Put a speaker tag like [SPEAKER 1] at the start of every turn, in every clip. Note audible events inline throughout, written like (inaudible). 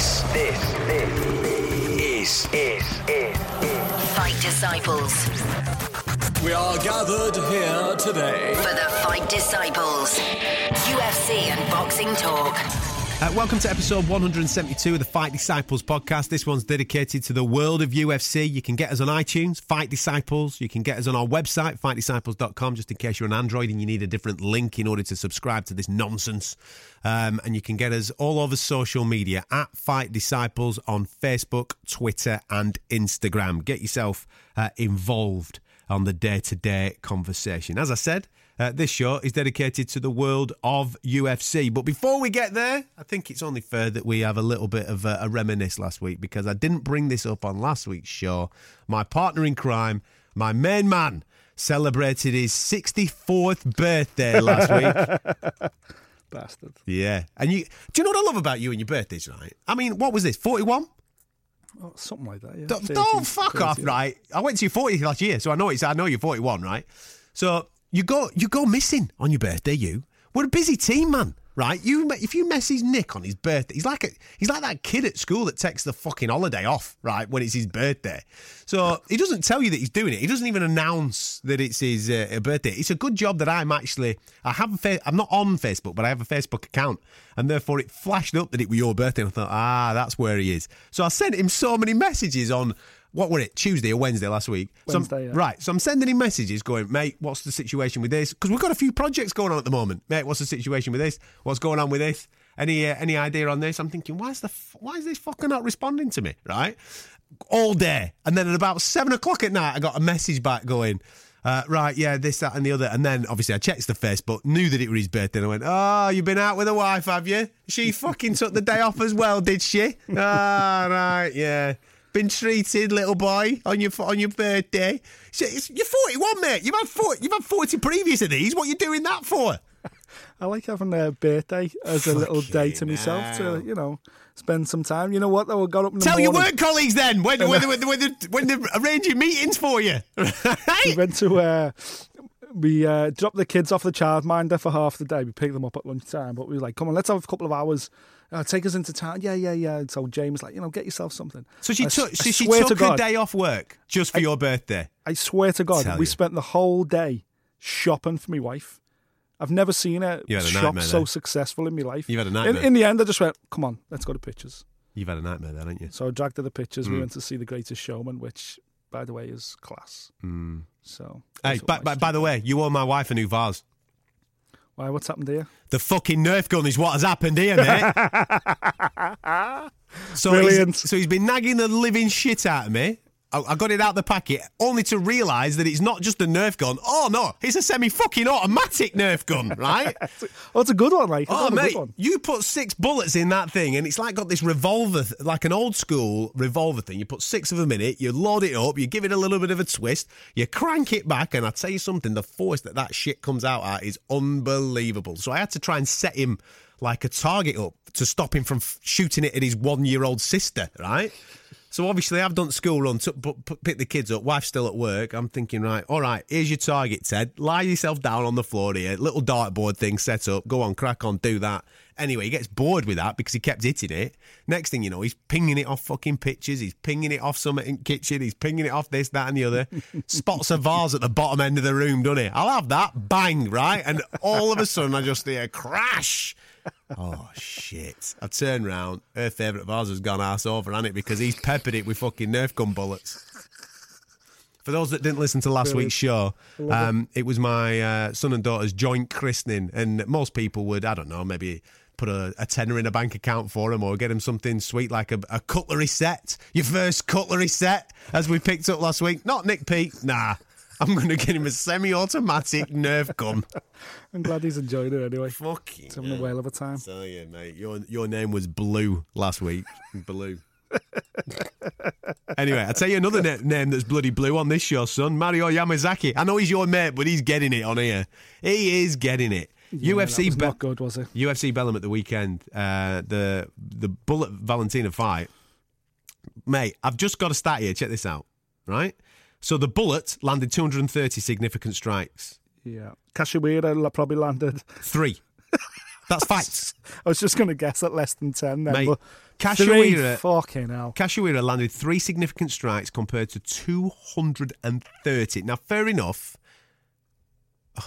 [SPEAKER 1] This, this, this is, is, is,
[SPEAKER 2] Fight Disciples.
[SPEAKER 3] We are gathered here today.
[SPEAKER 2] For the Fight Disciples. UFC and boxing talk.
[SPEAKER 4] Uh, welcome to episode 172 of the Fight Disciples podcast. This one's dedicated to the world of UFC. You can get us on iTunes, Fight Disciples. You can get us on our website, fightdisciples.com, just in case you're an Android and you need a different link in order to subscribe to this nonsense. Um, and you can get us all over social media at Fight Disciples on Facebook, Twitter, and Instagram. Get yourself uh, involved on the day to day conversation. As I said, uh, this show is dedicated to the world of UFC. But before we get there, I think it's only fair that we have a little bit of a, a reminisce last week because I didn't bring this up on last week's show. My partner in crime, my main man, celebrated his 64th birthday last (laughs) week.
[SPEAKER 5] Bastard.
[SPEAKER 4] yeah. And you do you know what I love about you and your birthdays, right? I mean, what was this? 41?
[SPEAKER 5] Oh, something like that, yeah.
[SPEAKER 4] Don't,
[SPEAKER 5] 30,
[SPEAKER 4] don't fuck
[SPEAKER 5] 30,
[SPEAKER 4] off,
[SPEAKER 5] yeah.
[SPEAKER 4] right? I went to your 40th last year, so I know it's I know you're 41, right? So you go you go missing on your birthday, you. We're a busy team, man. Right? You if you message Nick on his birthday, he's like a he's like that kid at school that takes the fucking holiday off, right, when it's his birthday. So he doesn't tell you that he's doing it. He doesn't even announce that it's his uh, birthday. It's a good job that I'm actually I have a fa- I'm not on Facebook, but I have a Facebook account, and therefore it flashed up that it was your birthday. And I thought, ah, that's where he is. So I sent him so many messages on what were it Tuesday or Wednesday last week? So
[SPEAKER 5] Wednesday, yeah.
[SPEAKER 4] Right. So I'm sending him messages going, mate, what's the situation with this? Because we've got a few projects going on at the moment. Mate, what's the situation with this? What's going on with this? Any uh, any idea on this? I'm thinking, why is the f- why is this fucker not responding to me? Right. All day, and then at about seven o'clock at night, I got a message back going. Uh, right, yeah, this, that, and the other. And then obviously I checked the Facebook, knew that it was his birthday, and I went, Oh, you've been out with a wife, have you? She fucking took the day off as well, did she? (laughs) Ah, right, yeah. Been treated, little boy, on your on your birthday. You're 41, mate. You've had 40, you've had 40 previous of these. What you doing that for?
[SPEAKER 5] I like having a birthday as a little day to myself
[SPEAKER 4] hell.
[SPEAKER 5] to, you know, spend some time. You know what, though? I got up
[SPEAKER 4] Tell your work colleagues then when, (laughs) when, when, when, they're, when they're arranging meetings for you. (laughs)
[SPEAKER 5] We went to, uh, we uh, dropped the kids off the childminder for half the day. We picked them up at lunchtime, but we were like, come on, let's have a couple of hours. Uh, take us into town. Yeah, yeah, yeah. And so James, like, you know, get yourself something.
[SPEAKER 4] So she
[SPEAKER 5] I
[SPEAKER 4] took so she
[SPEAKER 5] swear to
[SPEAKER 4] took a day off work just for your birthday.
[SPEAKER 5] I swear to God,
[SPEAKER 4] Tell
[SPEAKER 5] we
[SPEAKER 4] you.
[SPEAKER 5] spent the whole day shopping for my wife. I've never seen her
[SPEAKER 4] a
[SPEAKER 5] shop so
[SPEAKER 4] there.
[SPEAKER 5] successful in my life.
[SPEAKER 4] You've had a
[SPEAKER 5] In,
[SPEAKER 4] nightmare.
[SPEAKER 5] in the end, I just went, come on, let's go to pictures.
[SPEAKER 4] You've had a nightmare there, haven't you?
[SPEAKER 5] So I dragged her the pictures.
[SPEAKER 4] Hmm.
[SPEAKER 5] We went to see The Greatest Showman, which, by the way, is class. So,
[SPEAKER 4] Hey,
[SPEAKER 5] that's what
[SPEAKER 4] by, by, by the way, you owe my wife a new vase.
[SPEAKER 5] why? What's happened here?
[SPEAKER 4] The fucking Nerf gun is what has happened here, mate. (laughs) so
[SPEAKER 5] Brilliant.
[SPEAKER 4] He's, so he's been nagging the living shit out of me. I, got it out the packet, only to realise that it's not just a Nerf gun. Oh no, it's a semi-fucking automatic Nerf gun, (laughs) right?
[SPEAKER 5] Oh, it's a good one, like
[SPEAKER 4] Oh, mate,
[SPEAKER 5] one.
[SPEAKER 4] you put six bullets in that thing, and it's like got this revolver, th- like an old school revolver thing. You put six of them in it, you load it up, you give it a little bit of a twist, you crank it back, and I tell you something, the force that that shit comes out at is unbelievable. So I had to try and set him like a target up to stop him from f- shooting it at his one-year-old sister, right? So obviously I've done school run, put, picked the kids up, wife's still at work. I'm thinking, right, all right, here's your target, Ted. Lie yourself down on the floor here, little dartboard thing set up. Go on, crack on, do that. Anyway, he gets bored with that because he kept hitting it. Next thing you know, he's pinging it off fucking pictures. He's pinging it off something in kitchen. He's pinging it off this, that, and the other. (laughs) Spots a vase at the bottom end of the room, doesn't he? I'll have that. Bang, right? And all of a sudden, I just hear crash. Oh shit! I turn round. Her favourite vase has gone ass over, hasn't it? Because he's peppered it with fucking Nerf gun bullets. For those that didn't listen to last week's show, um, it was my uh, son and daughter's joint christening, and most people would, I don't know, maybe put a, a tenner in a bank account for him or get him something sweet like a, a cutlery set, your first cutlery set, as we picked up last week. Not Nick Pete, nah. I'm going to get him a semi-automatic Nerf gun. (laughs)
[SPEAKER 5] I'm glad he's enjoyed it anyway.
[SPEAKER 4] Fucking
[SPEAKER 5] He's having a whale of a time.
[SPEAKER 4] tell you, mate. Your your name was Blue last week. (laughs) Blue. (laughs) anyway, I'll tell you another na- name that's bloody blue on this show, son. Mario Yamasaki. I know he's your mate, but he's getting it on here. He is getting it.
[SPEAKER 5] Yeah,
[SPEAKER 4] UFC Be-
[SPEAKER 5] not good, was it?
[SPEAKER 4] UFC Belem at the weekend. Uh, the the Bullet Valentina fight, mate. I've just got a stat here. Check this out. Right. So the Bullet landed 230 significant strikes.
[SPEAKER 5] Yeah. Cachoeira probably landed.
[SPEAKER 4] Three. That's (laughs) facts.
[SPEAKER 5] I was just going to guess at less than 10 then,
[SPEAKER 4] Mate.
[SPEAKER 5] but Three
[SPEAKER 4] Cachoeira,
[SPEAKER 5] fucking hell.
[SPEAKER 4] Cachoeira landed three significant strikes compared to 230. Now, fair enough.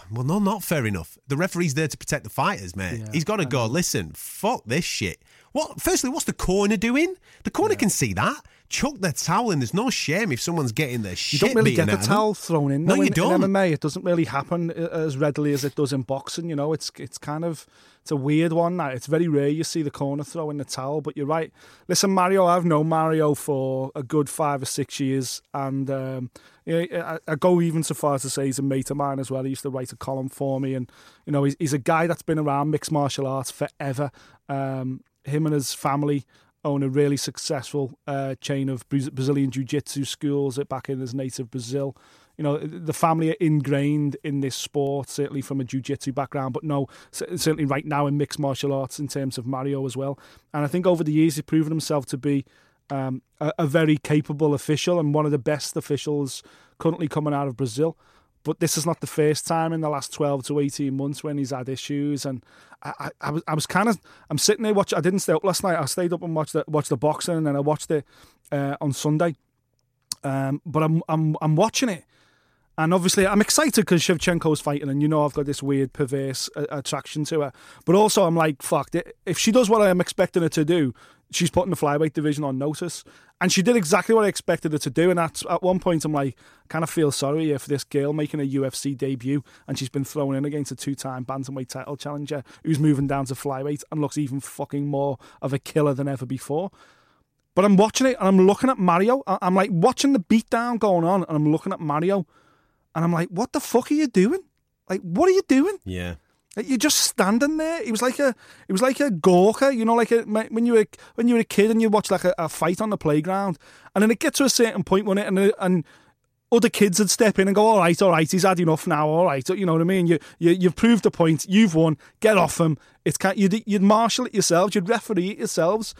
[SPEAKER 4] (sighs) Well, no, not fair enough. The referee's there to protect the fighters, mate.
[SPEAKER 5] Yeah,
[SPEAKER 4] He's got to go. Listen, fuck this shit. What? Firstly, what's the corner doing? The corner can see that. Chuck their towel in. There's no shame if someone's getting their
[SPEAKER 5] You
[SPEAKER 4] shit
[SPEAKER 5] don't really get the
[SPEAKER 4] out of them.
[SPEAKER 5] towel thrown in.
[SPEAKER 4] No,
[SPEAKER 5] though,
[SPEAKER 4] you
[SPEAKER 5] in,
[SPEAKER 4] don't.
[SPEAKER 5] In MMA, it doesn't really happen uh, as readily as it does in boxing. You know, it's it's kind of it's a weird one. That it's very rare you see the corner throw in the towel. But you're right. Listen, Mario, I've known Mario for a good five or six years, and um, I, I go even so far as to say he's a mate of mine as well. He used to write a column for me, and you know, he's, he's a guy that's been around mixed martial arts forever. Um, him and his family own a really successful uh, chain of Brazilian jiu-jitsu schools back in his native Brazil. You know, the family are ingrained in this sport, certainly from a jiu-jitsu background, but no, certainly right now in mixed martial arts in terms of Mario as well. And I think over the years he's proven himself to be um, a, a very capable official and one of the best officials currently coming out of Brazil. But this is not the first time in the last 12 to 18 months when he's had issues. And I, I, I was, I was kind of, I'm sitting there watching, I didn't stay up last night. I stayed up and watched the, watched the boxing and then I watched it uh, on Sunday. Um, but I'm, I'm, I'm watching it. And obviously, I'm excited because Shevchenko's fighting, and you know I've got this weird, perverse uh, attraction to her. But also, I'm like, fuck, if she does what I'm expecting her to do, she's putting the flyweight division on notice. And she did exactly what I expected her to do. And at, at one point, I'm like, kind of feel sorry for this girl making a UFC debut, and she's been thrown in against a two time bantamweight title challenger who's moving down to flyweight and looks even fucking more of a killer than ever before. But I'm watching it and I'm looking at Mario. I'm like watching the beatdown going on, and I'm looking at Mario, and I'm like, what the fuck are you doing? Like, what are you doing?
[SPEAKER 4] Yeah.
[SPEAKER 5] You're just standing there. It was like a, it was like a gorka, you know, like a, when you were when you were a kid and you watch like a, a fight on the playground, and then it gets to a certain point when it and uh, and other kids would step in and go, all right, all right, he's had enough now, all right, you know what I mean? You, you you've proved the point, you've won, get off him. It's kind, you'd you'd marshal it yourselves, you'd referee it yourselves,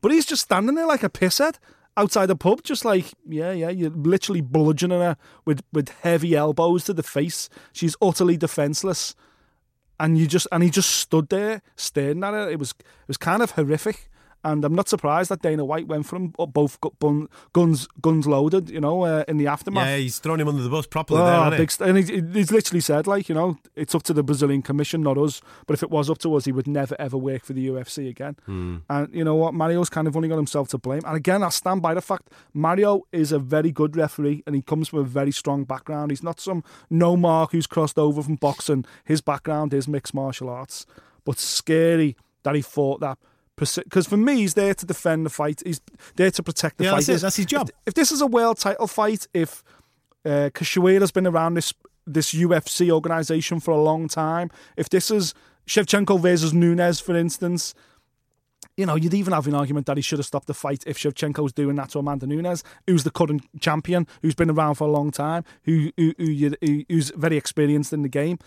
[SPEAKER 5] but he's just standing there like a pisshead outside the pub, just like, yeah, yeah, you're literally bludgeoning her with, with heavy elbows to the face. She's utterly defenseless. And you just and he just stood there staring at her. It was it was kind of horrific. And I'm not surprised that Dana White went for him, both guns guns loaded, you know, uh, in the aftermath.
[SPEAKER 4] Yeah, he's thrown him under the bus properly
[SPEAKER 5] Oh,
[SPEAKER 4] there,
[SPEAKER 5] big and he's, he's literally said, like, you know, it's up to the Brazilian Commission, not us. But if it was up to us, he would never ever work for the UFC again.
[SPEAKER 4] Hmm.
[SPEAKER 5] And you know what? Mario's kind of only got himself to blame. And again, I stand by the fact Mario is a very good referee and he comes from a very strong background. He's not some no mark who's crossed over from boxing. His background is mixed martial arts. But scary that he fought that. Because for me, he's there to defend the fight. He's there to protect the
[SPEAKER 4] fight. That's That's his job.
[SPEAKER 5] If, if this is a world title fight, if uh, Cachoeira's been around this this UFC organization for a long time. If this is Shevchenko versus Nunes, for instance, you know, you'd even have an argument that he should have stopped the fight if Shevchenko's doing that to Amanda Nunes, who's the current champion, who's been around for a long time, who, who, who you- who who's very experienced in the game.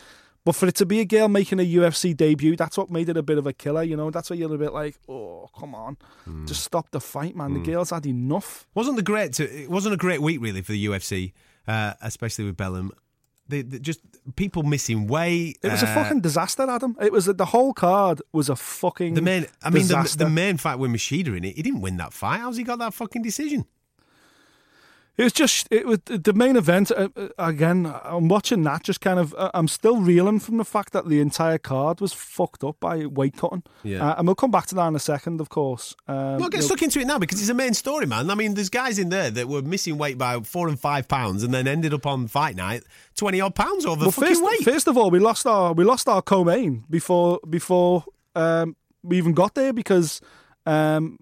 [SPEAKER 5] But for it to be a girl making a UFC debut, that's what made it a bit of a killer. You know, that's why you're a bit like, oh, come on, just stop the fight, man. The girl's had enough.
[SPEAKER 4] Wasn't the great? To, it wasn't a great week really for the UFC, uh, especially with Belem. They, they just people missing weight.
[SPEAKER 5] It was a
[SPEAKER 4] uh,
[SPEAKER 5] fucking disaster, Adam. It was the whole card was a fucking
[SPEAKER 4] the main. I mean, the, the main fight with Machida in it. He didn't win that fight. How's he got that fucking decision?
[SPEAKER 5] It was just it was the main event. Uh, uh, again, I'm watching that. Just kind of, uh, I'm still reeling from the fact that the entire card was fucked up by weight cutting.
[SPEAKER 4] Yeah.
[SPEAKER 5] uh, and we'll come back to that in a second, of course. Um,
[SPEAKER 4] Well, get stuck into it now because it's a main story, man. I mean, there's guys in there that were missing weight by four and five pounds, and then ended up on fight night twenty odd pounds over
[SPEAKER 5] well,
[SPEAKER 4] fucking
[SPEAKER 5] first,
[SPEAKER 4] weight.
[SPEAKER 5] first of all, we lost our we lost our co-main before before um, we even got there because um,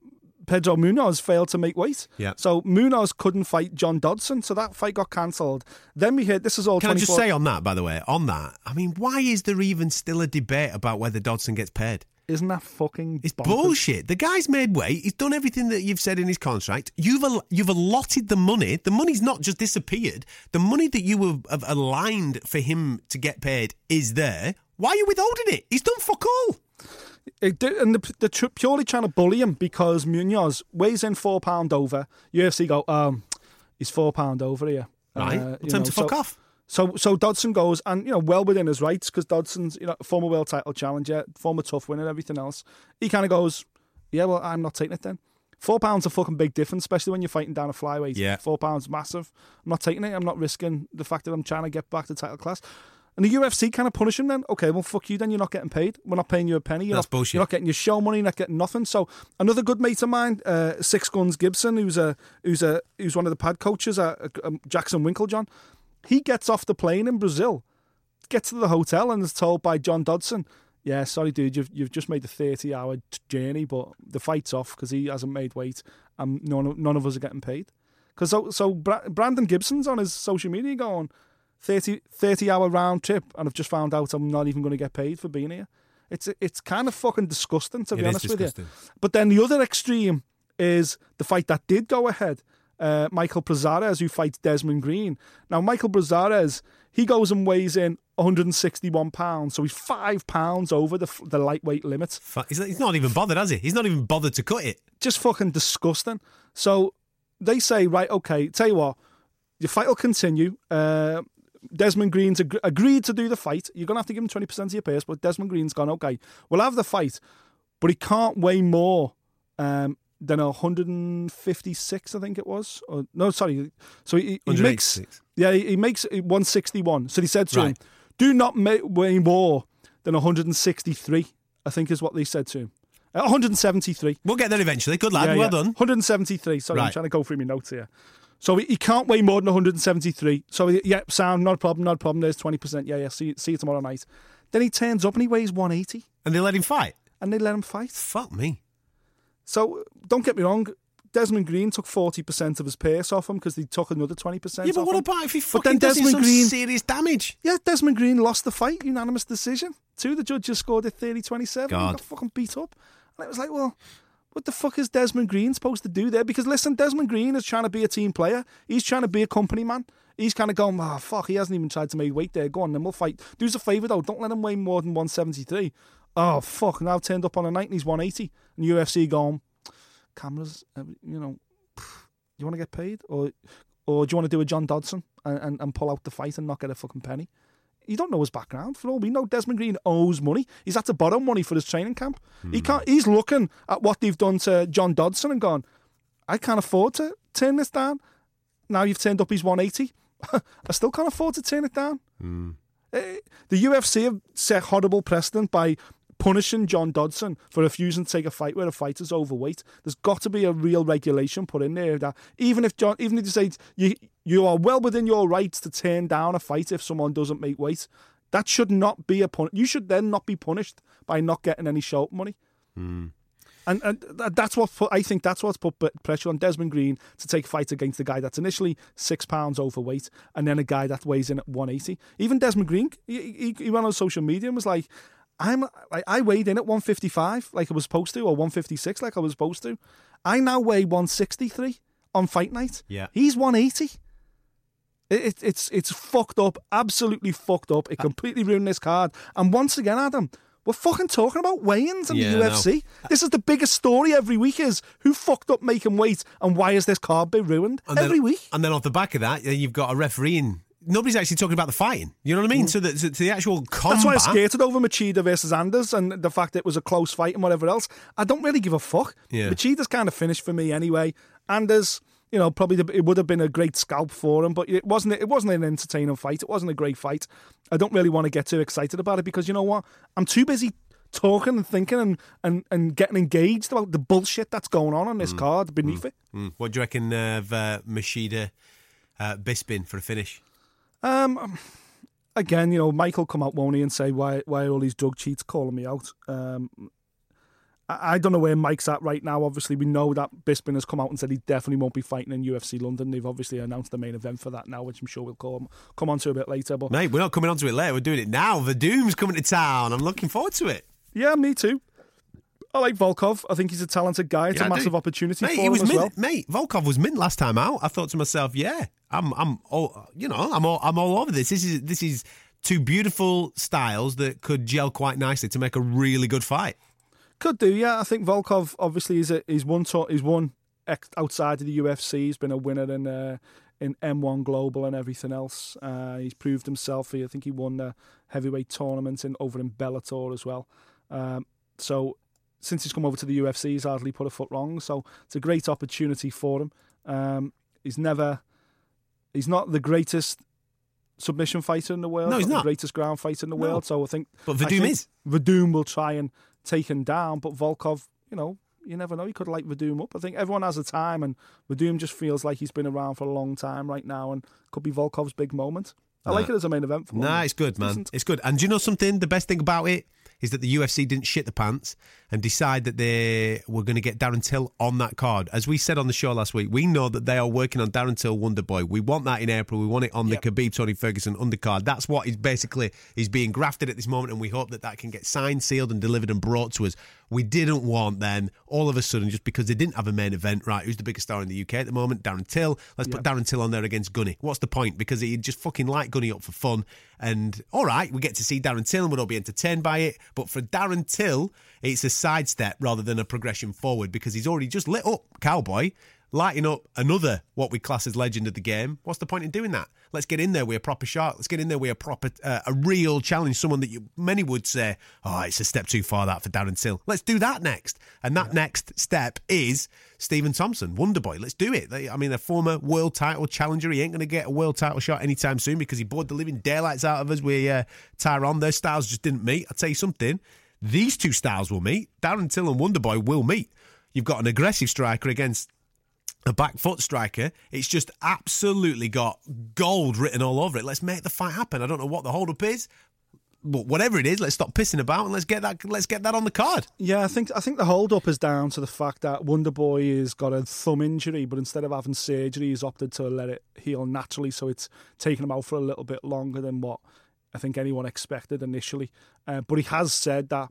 [SPEAKER 5] Pedro Munhoz failed to make weight.
[SPEAKER 4] Yeah.
[SPEAKER 5] So Munhoz couldn't fight John Dodson, so that fight got cancelled. Then we heard this is all.
[SPEAKER 4] Can I
[SPEAKER 5] 24
[SPEAKER 4] just say on that, by the way, on that? I mean, why is there even still a debate about whether Dodson gets paid?
[SPEAKER 5] Isn't that fucking
[SPEAKER 4] It's
[SPEAKER 5] bonkers?
[SPEAKER 4] bullshit. The guy's made weight. He's done everything that you've said in his contract. You've al- you've allotted the money. The money's not just disappeared. The money that you have, have aligned for him to get paid is there. Why are you withholding it? He's done fuck all.
[SPEAKER 5] It did, and the, the tr- purely trying to bully him because Munhoz weighs in four pound over. UFC go, um, he's four pound over here.
[SPEAKER 4] Right.
[SPEAKER 5] Uh,
[SPEAKER 4] Well, him to fuck
[SPEAKER 5] so-
[SPEAKER 4] off.
[SPEAKER 5] So, so Dodson goes, and you know, well within his rights because Dodson's you know former world title challenger, former TUF winner, everything else. He kind of goes, Yeah, well, I'm not taking it then. Four pounds a fucking big difference, especially when you're fighting down a flyweight.
[SPEAKER 4] Yeah.
[SPEAKER 5] Four pounds massive. I'm not taking it. I'm not risking the fact that I'm trying to get back to title class. And the UFC kind of punish him then. Okay, well, fuck you then. You're not getting paid. We're not paying you a penny. You're
[SPEAKER 4] That's
[SPEAKER 5] not,
[SPEAKER 4] bullshit.
[SPEAKER 5] You're not getting your show money. You're not getting nothing. So another good mate of mine, uh, Six Guns Gibson, who's a who's a who's one of the pad coaches at uh, um, Jackson Winkeljohn. He gets off the plane in Brazil, gets to the hotel, and is told by John Dodson, "Yeah, sorry, dude, you've you've just made a 30 hour journey, but the fight's off because he hasn't made weight, and none of, none of us are getting paid." Because so, so Bra- Brandon Gibson's on his social media going 30, 30 hour round trip, and I've just found out I'm not even going to get paid for being here. It's it's kind of fucking disgusting to be
[SPEAKER 4] It
[SPEAKER 5] honest with you. But then the other extreme is the fight that did go ahead. Uh, Michael Prazeres, who fights Desmond Green. Now, Michael Prazeres, he goes and weighs in 161 pounds, so he's five pounds over the the lightweight limit.
[SPEAKER 4] He's he's not even bothered, has he? He's not even bothered to cut it.
[SPEAKER 5] Just fucking disgusting. So they say, right, okay, tell you what, your fight will continue. Uh, Desmond Green's ag- agreed to do the fight. You're going to have to give him 20% of your purse, but Desmond Green's gone, okay, we'll have the fight, but he can't weigh more um, than 156, I think it was. Or, no, sorry. So he, he makes, yeah, he, he makes 161. So he said to him, do not ma- weigh more than 163, I think is what they said to him. Uh, 173.
[SPEAKER 4] We'll get there eventually. Good lad.
[SPEAKER 5] Yeah,
[SPEAKER 4] well
[SPEAKER 5] yeah.
[SPEAKER 4] done.
[SPEAKER 5] 173. Sorry, I'm trying to go through my notes here. So he, he can't weigh more than 173. So he, yeah, sound, not a problem, not a problem. There's 20%. Yeah, yeah. See, you- see you tomorrow night. Then he turns up and he weighs 180,
[SPEAKER 4] And they let him fight.
[SPEAKER 5] and they let him fight.
[SPEAKER 4] Fuck me.
[SPEAKER 5] So don't get me wrong. Desmond Green took 40% of his purse off him because he took another 20%.
[SPEAKER 4] Yeah, but what
[SPEAKER 5] him.
[SPEAKER 4] about if he
[SPEAKER 5] But
[SPEAKER 4] fucking
[SPEAKER 5] then
[SPEAKER 4] does
[SPEAKER 5] Desmond
[SPEAKER 4] some
[SPEAKER 5] Green-
[SPEAKER 4] serious damage?
[SPEAKER 5] Yeah, Desmond Green lost the fight, unanimous decision. Two of the judges scored at 30 27. He
[SPEAKER 4] God.
[SPEAKER 5] got fucking beat up. And it was like, well, what the fuck is Desmond Green supposed to do there? Because listen, Desmond Green is trying to be a team player. He's trying to be a company man. He's kind of going, oh, fuck, he hasn't even tried to make weight there. Go on, then we'll fight. Do us a favour, though. Don't let him weigh more than 173. Oh, fuck. Now turned up on a night and he's 180. And UFC going, cameras, uh, you know, you want to get paid? Or or do you want to do a John Dodson and, and, and pull out the fight and not get a fucking penny? You don't know his background. For all we know, Desmond Green owes money. He's had to borrow money for his training camp. He can't. He's looking at what they've done to John Dodson and gone, I can't afford to turn this down. Now you've turned up his 180. (laughs) I still can't afford to turn it down. Eh, the UFC have set horrible precedent by punishing John Dodson for refusing to take a fight where a fighter's overweight. There's got to be a real regulation put in there that even if John, even if you say you you are well within your rights to turn down a fight if someone doesn't make weight, that should not be a pun. You should then not be punished by not getting any show money. Hmm. And, and that's what put, I think that's what's put pressure on Desmond Green to take fights against a guy that's initially six pounds overweight and then a guy that weighs in at 180. Even Desmond Green, he, he, he went on social media and was like, I'm, I, I weighed in at 155 like I was supposed to, or 156 like I was supposed to. I now weigh 163 on fight night.
[SPEAKER 4] Yeah.
[SPEAKER 5] He's 180. It, it, it's it's fucked up, absolutely fucked up. It completely ruined this card. And once again, Adam, we're fucking talking about weigh-ins in
[SPEAKER 4] Yeah,
[SPEAKER 5] the. UFC. This is the biggest story every week: is who fucked up making weight and why has this card been ruined
[SPEAKER 4] And
[SPEAKER 5] every
[SPEAKER 4] then,
[SPEAKER 5] week?
[SPEAKER 4] And then off the back of that, then you've got a refereeing. Nobody's actually talking about the fighting. You know what I mean? So the, to, the actual combat.
[SPEAKER 5] Mm. That's why I skated over Machida versus Anders and the fact it was a close fight and whatever else. I don't really give a fuck.
[SPEAKER 4] Yeah.
[SPEAKER 5] Machida's kind of finished for me anyway. Anders, you know, probably the, it would have been a great scalp for him, but it wasn't. It wasn't an entertaining fight. It wasn't a great fight. I don't really want to get too excited about it because you know what? I'm too busy talking and thinking and, and, and getting engaged about the bullshit that's going on on this card beneath it.
[SPEAKER 4] Mm. What do you reckon of uh, Machida uh, Bisping for a finish?
[SPEAKER 5] Um, again, you know, Michael come out, won't he, and say why why are all these drug cheats calling me out? Um, I, don't know where Mike's at right now. Obviously, we know that Bisping has come out and said he definitely won't be fighting in UFC London. They've obviously announced the main event for that now, which I'm sure we'll come come on to a bit later. But
[SPEAKER 4] Mate, we're not coming on to it later. We're doing it now. The Doom's coming to town. I'm looking forward to it.
[SPEAKER 5] yeah, me too. I like Volkov. I think he's a talented guy. It's
[SPEAKER 4] Yeah,
[SPEAKER 5] a massive opportunity
[SPEAKER 4] Mate,
[SPEAKER 5] for
[SPEAKER 4] he
[SPEAKER 5] him
[SPEAKER 4] was
[SPEAKER 5] as
[SPEAKER 4] mint,
[SPEAKER 5] well.
[SPEAKER 4] mate. Volkov was mint last time out. I thought to myself, yeah, I'm, I'm, all, you know, I'm all, I'm all over this. This is, this is two beautiful styles that could gel quite nicely to make a really good fight.
[SPEAKER 5] Could do, yeah. I think Volkov obviously is a, he's one to, he's one ex- outside of the UFC. He's been a winner in uh, in M1 Global and everything else. Uh, he's proved himself. He, I think he won the heavyweight tournament in over in Bellator as well. Um, so since he's come over to the UFC, he's hardly put a foot wrong. So it's a great opportunity for him. Um, he's never, he's not the greatest submission fighter in the world.
[SPEAKER 4] No, he's not.
[SPEAKER 5] The greatest ground fighter in the
[SPEAKER 4] No.
[SPEAKER 5] world. So I think,
[SPEAKER 4] But
[SPEAKER 5] Werdum
[SPEAKER 4] is.
[SPEAKER 5] Werdum will try and take him down, but Volkov, you know. You never know. He could light Werdum up. I think everyone has a time, and Werdum just feels like he's been around for a long time right now, and could be Volkov's big moment. I ah. like it as a main event for him.
[SPEAKER 4] Nah, it's good, man. It's good. And do you know something? The best thing about it is that the UFC didn't shit the pants and decide that they were going to get Darren Till on that card. As we said on the show last week, we know that they are working on Darren Till Wonder Boy. We want that in April. We want it on
[SPEAKER 5] Yep.
[SPEAKER 4] the Khabib Tony Ferguson undercard. That's what is basically is being grafted at this moment, and we hope that that can get signed, sealed, and delivered and brought to us. We didn't want then all of a sudden just because they didn't have a main event. Right, who's the biggest star in the UK at the moment? Darren Till. Let's put Darren Till on there against Gunny. What's the point? Because he just fucking light Gunny up for fun. And all right, we get to see Darren Till and we'll all be entertained by it. But for Darren Till, it's a sidestep rather than a progression forward because he's already just lit up Cowboy, lighting up another what we class as legend of the game. What's the point in doing that? Let's get in there with a proper shot. Let's get in there with a proper, uh, a real challenge. Someone that you many would say, oh, it's a step too far that for Darren Till. Let's do that next. And that next step is Stephen Thompson, Wonderboy. Let's do it. They- I mean, a former world title challenger. He ain't going to get a world title shot anytime soon because he bored the living daylights out of us with uh, Tyron. Their styles just didn't meet. I'll tell you something. These two styles will meet. Darren Till and Wonderboy will meet. You've got an aggressive striker against a back foot striker. It's just absolutely got gold written all over it. Let's make the fight happen. I don't know what the hold up is, but whatever it is, let's stop pissing about and let's get that let's get that on the card.
[SPEAKER 5] Yeah, I think I think the hold up is down to the fact that Wonderboy has got a thumb injury, but instead of having surgery, he's opted to let it heal naturally. So it's taken him out for a little bit longer than what I think anyone expected initially. Uh, but he has said that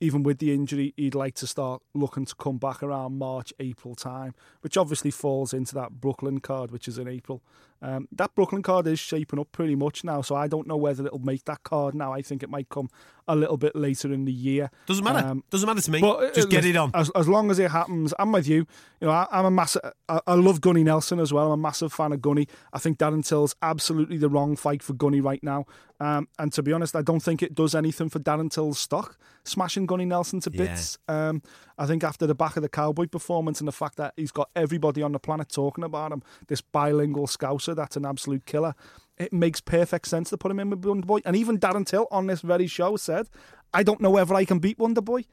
[SPEAKER 5] even with the injury, he'd like to start looking to come back around March, April time, which obviously falls into that Brooklyn card, which is in April. Um, that Brooklyn card is shaping up pretty much now, so I don't know whether it'll make that card now. I think it might come a little bit later in the year.
[SPEAKER 4] Doesn't matter.
[SPEAKER 5] Um,
[SPEAKER 4] Doesn't matter to me.
[SPEAKER 5] but
[SPEAKER 4] Just
[SPEAKER 5] uh,
[SPEAKER 4] get it on.
[SPEAKER 5] As, as long as it happens, I'm with you. You know, I, I'm a massive. I, I love Gunny Nelson as well. I'm a massive fan of Gunny. I think Darren Till's absolutely the wrong fight for Gunny right now. Um, and to be honest, I don't think it does anything for Darren Till's stock. Smashing Gunny Nelson to
[SPEAKER 4] Yeah.
[SPEAKER 5] bits. Um, I think after the back of the Cowboy performance and the fact that he's got everybody on the planet talking about him, this bilingual scouser that's an absolute killer. It makes perfect sense to put him in with Wonder Boy. And even Darren Till on this very show said, I don't know whether I can beat Wonder Boy,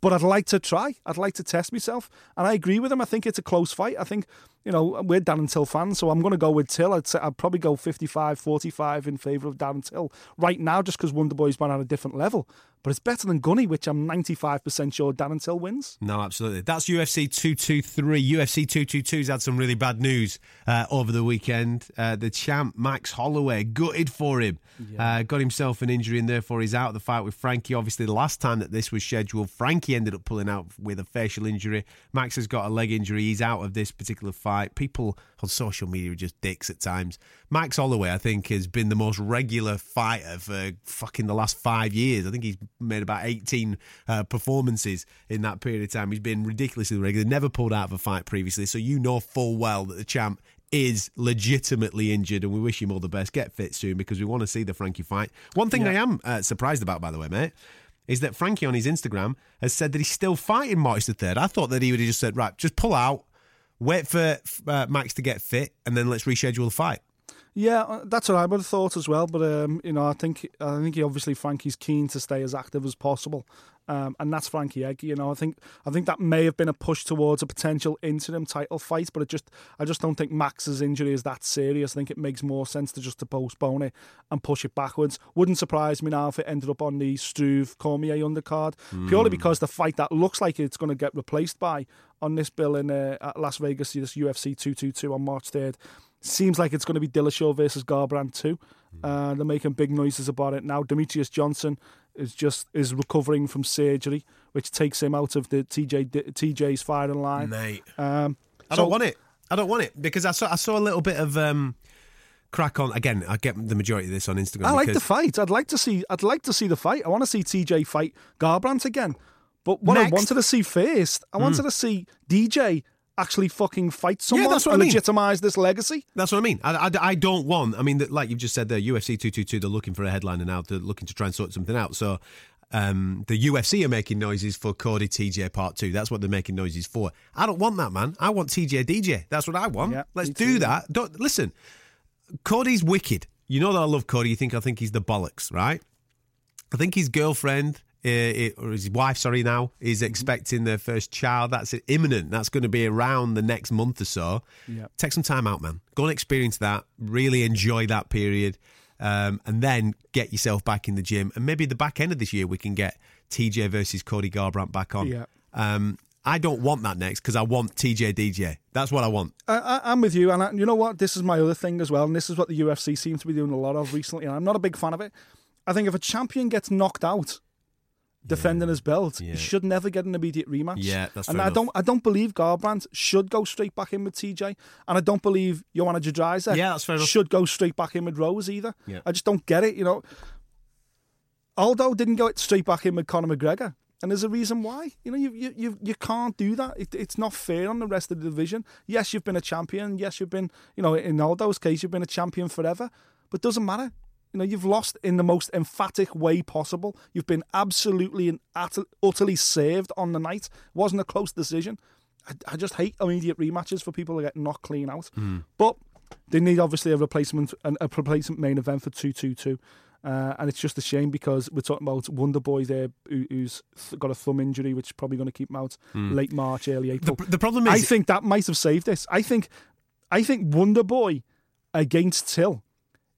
[SPEAKER 5] but I'd like to try. I'd like to test myself. And I agree with him. I think it's a close fight. I think, you know, we're Darren Till fans, so I'm going to go with Till. I'd, say, I'd probably go 55 45 in favour of Darren Till right now, just because Wonderboy's been on a different level. But it's better than Gunny, which I'm 95% sure Darren Till wins.
[SPEAKER 4] No, absolutely. That's UFC 223. UFC 222's had some really bad news uh, over the weekend. Uh, the champ, Max Holloway, gutted for him. Uh, got himself an injury and therefore he's out of the fight with Frankie. Obviously, the last time that this was scheduled, Frankie ended up pulling out with a facial injury. Max has got a leg injury. He's out of this particular fight. People on social media are just dicks at times. Max Holloway, I think, has been the most regular fighter for fucking the last five years. I think he's made about 18 uh, performances in that period of time. He's been ridiculously regular, never pulled out of a fight previously. So you know full well that the champ is legitimately injured, and we wish him all the best. Get fit soon because we want to see the Frankie fight. One thing I am uh, surprised about, by the way, mate, is that Frankie on his Instagram has said that he's still fighting March the 3rd. I thought that he would have just said, right, just pull out, wait for uh, Max to get fit, and then let's reschedule the fight.
[SPEAKER 5] Yeah, uh, that's what I would have thought as well. But um, you know, I think I think he obviously Frankie's keen to stay as active as possible, um, and that's Frankie Egg. You know, I think I think that may have been a push towards a potential interim title fight, but it just I just don't think Max's injury is that serious. I think it makes more sense to just to postpone it and push it backwards. Wouldn't surprise me now if it ended up on the Struve Cormier undercard, purely because the fight that looks like it's going to get replaced by on this bill in uh, at Las Vegas, this UFC 222 on March 3rd. Seems like it's going to be Dillashaw versus Garbrandt too. Uh, they're making big noises about it now. Demetrious Johnson is just is recovering from surgery, which takes him out of the TJ TJ's firing line.
[SPEAKER 4] Mate.
[SPEAKER 5] Um,
[SPEAKER 4] I
[SPEAKER 5] so-
[SPEAKER 4] don't want it. I don't want it because I saw I saw a little bit of um, crack on. Again, I get the majority of this on Instagram.
[SPEAKER 5] I like the fight. I'd like to see. I'd like to see the fight. I want to see TJ fight Garbrandt again. But what I wanted to see first, I wanted to see DJ actually fucking fight someone
[SPEAKER 4] that's what I mean.
[SPEAKER 5] legitimize this legacy.
[SPEAKER 4] That's what I mean. I, I, I don't want. I mean, like you've just said there, UFC two two two. They're looking for a headliner now. They're looking to try and sort something out. So um, the UFC are making noises for Cody TJ Part Two. That's what they're making noises for. I don't want that, man. I want TJ DJ. That's what I want.
[SPEAKER 5] Yeah,
[SPEAKER 4] Let's do
[SPEAKER 5] too.
[SPEAKER 4] that. Don't listen. Cody's wicked. You know that I love Cody. You think I think he's the bollocks, right? I think his girlfriend, it- or his wife, sorry, now is
[SPEAKER 5] Mm-hmm.
[SPEAKER 4] expecting their first child. That's imminent. That's going to be around the next month or so.
[SPEAKER 5] Yeah.
[SPEAKER 4] Take some time out, man. Go and experience that. Really enjoy that period, um, and then get yourself back in the gym. And maybe the back end of this year we can get TJ versus Cody Garbrandt back on.
[SPEAKER 5] Yeah.
[SPEAKER 4] Um, I don't want that next because I want TJ DJ. That's what I want.
[SPEAKER 5] I, I, I'm with you, and I, you know what? This is my other thing as well, and this is what the UFC seems to be doing a lot of recently. And I'm not a big fan of it. I think if a champion gets knocked out defending his belt,
[SPEAKER 4] Yeah.
[SPEAKER 5] he should never get an immediate rematch.
[SPEAKER 4] Yeah, that's
[SPEAKER 5] and I
[SPEAKER 4] enough.
[SPEAKER 5] don't, I don't believe Garbrandt should go straight back in with TJ, and I don't believe Joanna Jedrzejczyk
[SPEAKER 4] Yeah, that's fair enough.
[SPEAKER 5] should go straight back in with Rose either.
[SPEAKER 4] Yeah.
[SPEAKER 5] I just don't get it. You know, Aldo didn't go straight back in with Conor McGregor. And there's a reason why. You know, you you you, you can't do that. It, it's not fair on the rest of the division. Yes, you've been a champion. Yes, you've been, you know, in Aldo's case, you've been a champion forever. But it doesn't matter. You know, you've lost in the most emphatic way possible. You've been absolutely and utterly saved on the night. It wasn't a close decision. I, I just hate immediate rematches for people to get knocked clean out. But they need obviously a replacement, a replacement main event for two two two. Uh, and it's just a shame because we're talking about Wonder Boy there, who, who's th- got a thumb injury, which is probably going to keep him out late March, early April.
[SPEAKER 4] The, the problem is, I
[SPEAKER 5] think that might have saved this. I think, I think Wonder Boy against Till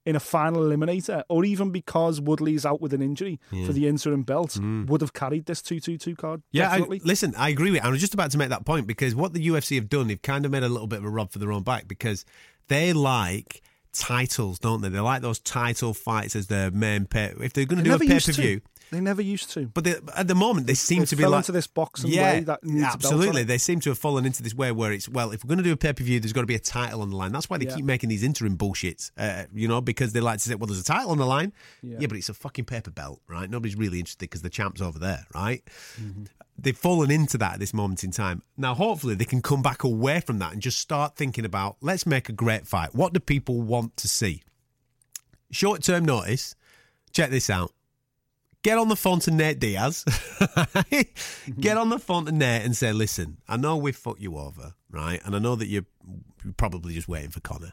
[SPEAKER 5] in a final eliminator, or even because Woodley's out with an injury for the interim belt, mm. would have carried this two two two card.
[SPEAKER 4] Yeah, I, listen, I agree with. I was just about to make that point because what the UFC have done, they've kind of made a little bit of a rub for their own back because they like titles, don't they? They like those title fights as their main pay. If they're going to do a pay per view.
[SPEAKER 5] They never used to.
[SPEAKER 4] but they, at the moment they seem
[SPEAKER 5] They
[SPEAKER 4] to be
[SPEAKER 5] fell
[SPEAKER 4] like
[SPEAKER 5] into this boxing
[SPEAKER 4] yeah,
[SPEAKER 5] way that needs a belt on
[SPEAKER 4] absolutely. They seem to have fallen into this way where it's well, if we're going to do a pay per view, there's got to be a title on the line. That's why they
[SPEAKER 5] Yeah.
[SPEAKER 4] keep making these interim bullshits, uh, you know, because they like to say, well, there's a title on the line.
[SPEAKER 5] Yeah.
[SPEAKER 4] Yeah, but it's a fucking paper belt, right? Nobody's really interested because the champ's over there, right?
[SPEAKER 5] Mm-hmm.
[SPEAKER 4] They've fallen into that at this moment in time. Now, hopefully, they can come back away from that and just start thinking about let's make a great fight. What do people want to see? Short term notice. Check this out. Get on the phone to Nate Diaz. (laughs) Get on the phone to Nate and say, listen, I know we've fucked you over, right? And I know that you're you're probably just waiting for Conor.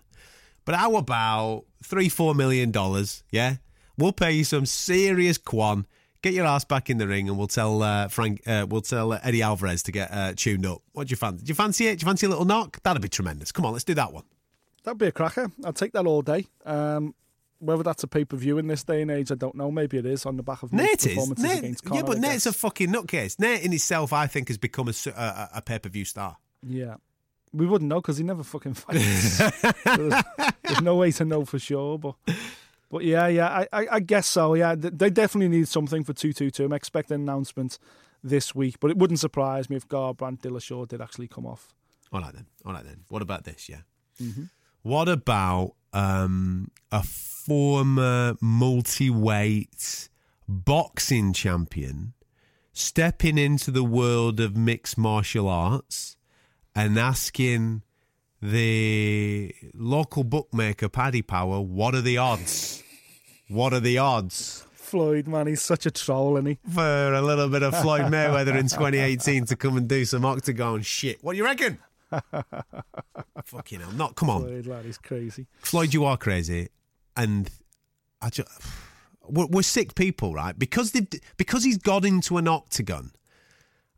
[SPEAKER 4] But how about three, four million dollars? Yeah, we'll pay you some serious quan. Get your ass back in the ring, and we'll tell uh, Frank. Uh, we'll tell uh, Eddie Alvarez to get uh, tuned up. What do you fancy? Do you fancy it? Do you fancy a little knock? That'd be tremendous. Come on, let's do that one.
[SPEAKER 5] That'd be a cracker. I'd take that all day. Um, whether that's a pay per view in this day and age, I don't know. Maybe it is on the back of
[SPEAKER 4] Nate
[SPEAKER 5] performances
[SPEAKER 4] Nate,
[SPEAKER 5] against
[SPEAKER 4] yeah, but Nate's a fucking nutcase. Nate in itself, I think, has become a a pay per view star.
[SPEAKER 5] yeah. We wouldn't know because he never fucking fights. (laughs) there's, there's no way to know for sure, but. But yeah, yeah, I, I, I guess so. Yeah, they definitely need something for two two two. I'm expecting an announcement this week, but it wouldn't surprise me if Garbrandt Dillashaw did actually come off.
[SPEAKER 4] All right then. All right then. What about this? Yeah.
[SPEAKER 5] Mm-hmm.
[SPEAKER 4] What about um, a former multi-weight boxing champion stepping into the world of mixed martial arts and asking the local bookmaker Paddy Power, "What are the odds? What are the odds?"
[SPEAKER 5] Floyd, man, he's such a troll, isn't he?
[SPEAKER 4] For a little bit of Floyd Mayweather in 2018 to come and do some octagon shit. What do you reckon? Fucking hell. Not, come on.
[SPEAKER 5] Floyd, lad, he's crazy.
[SPEAKER 4] Floyd, you are crazy, and I just we're, we're sick people, right? Because they because he's got into an octagon.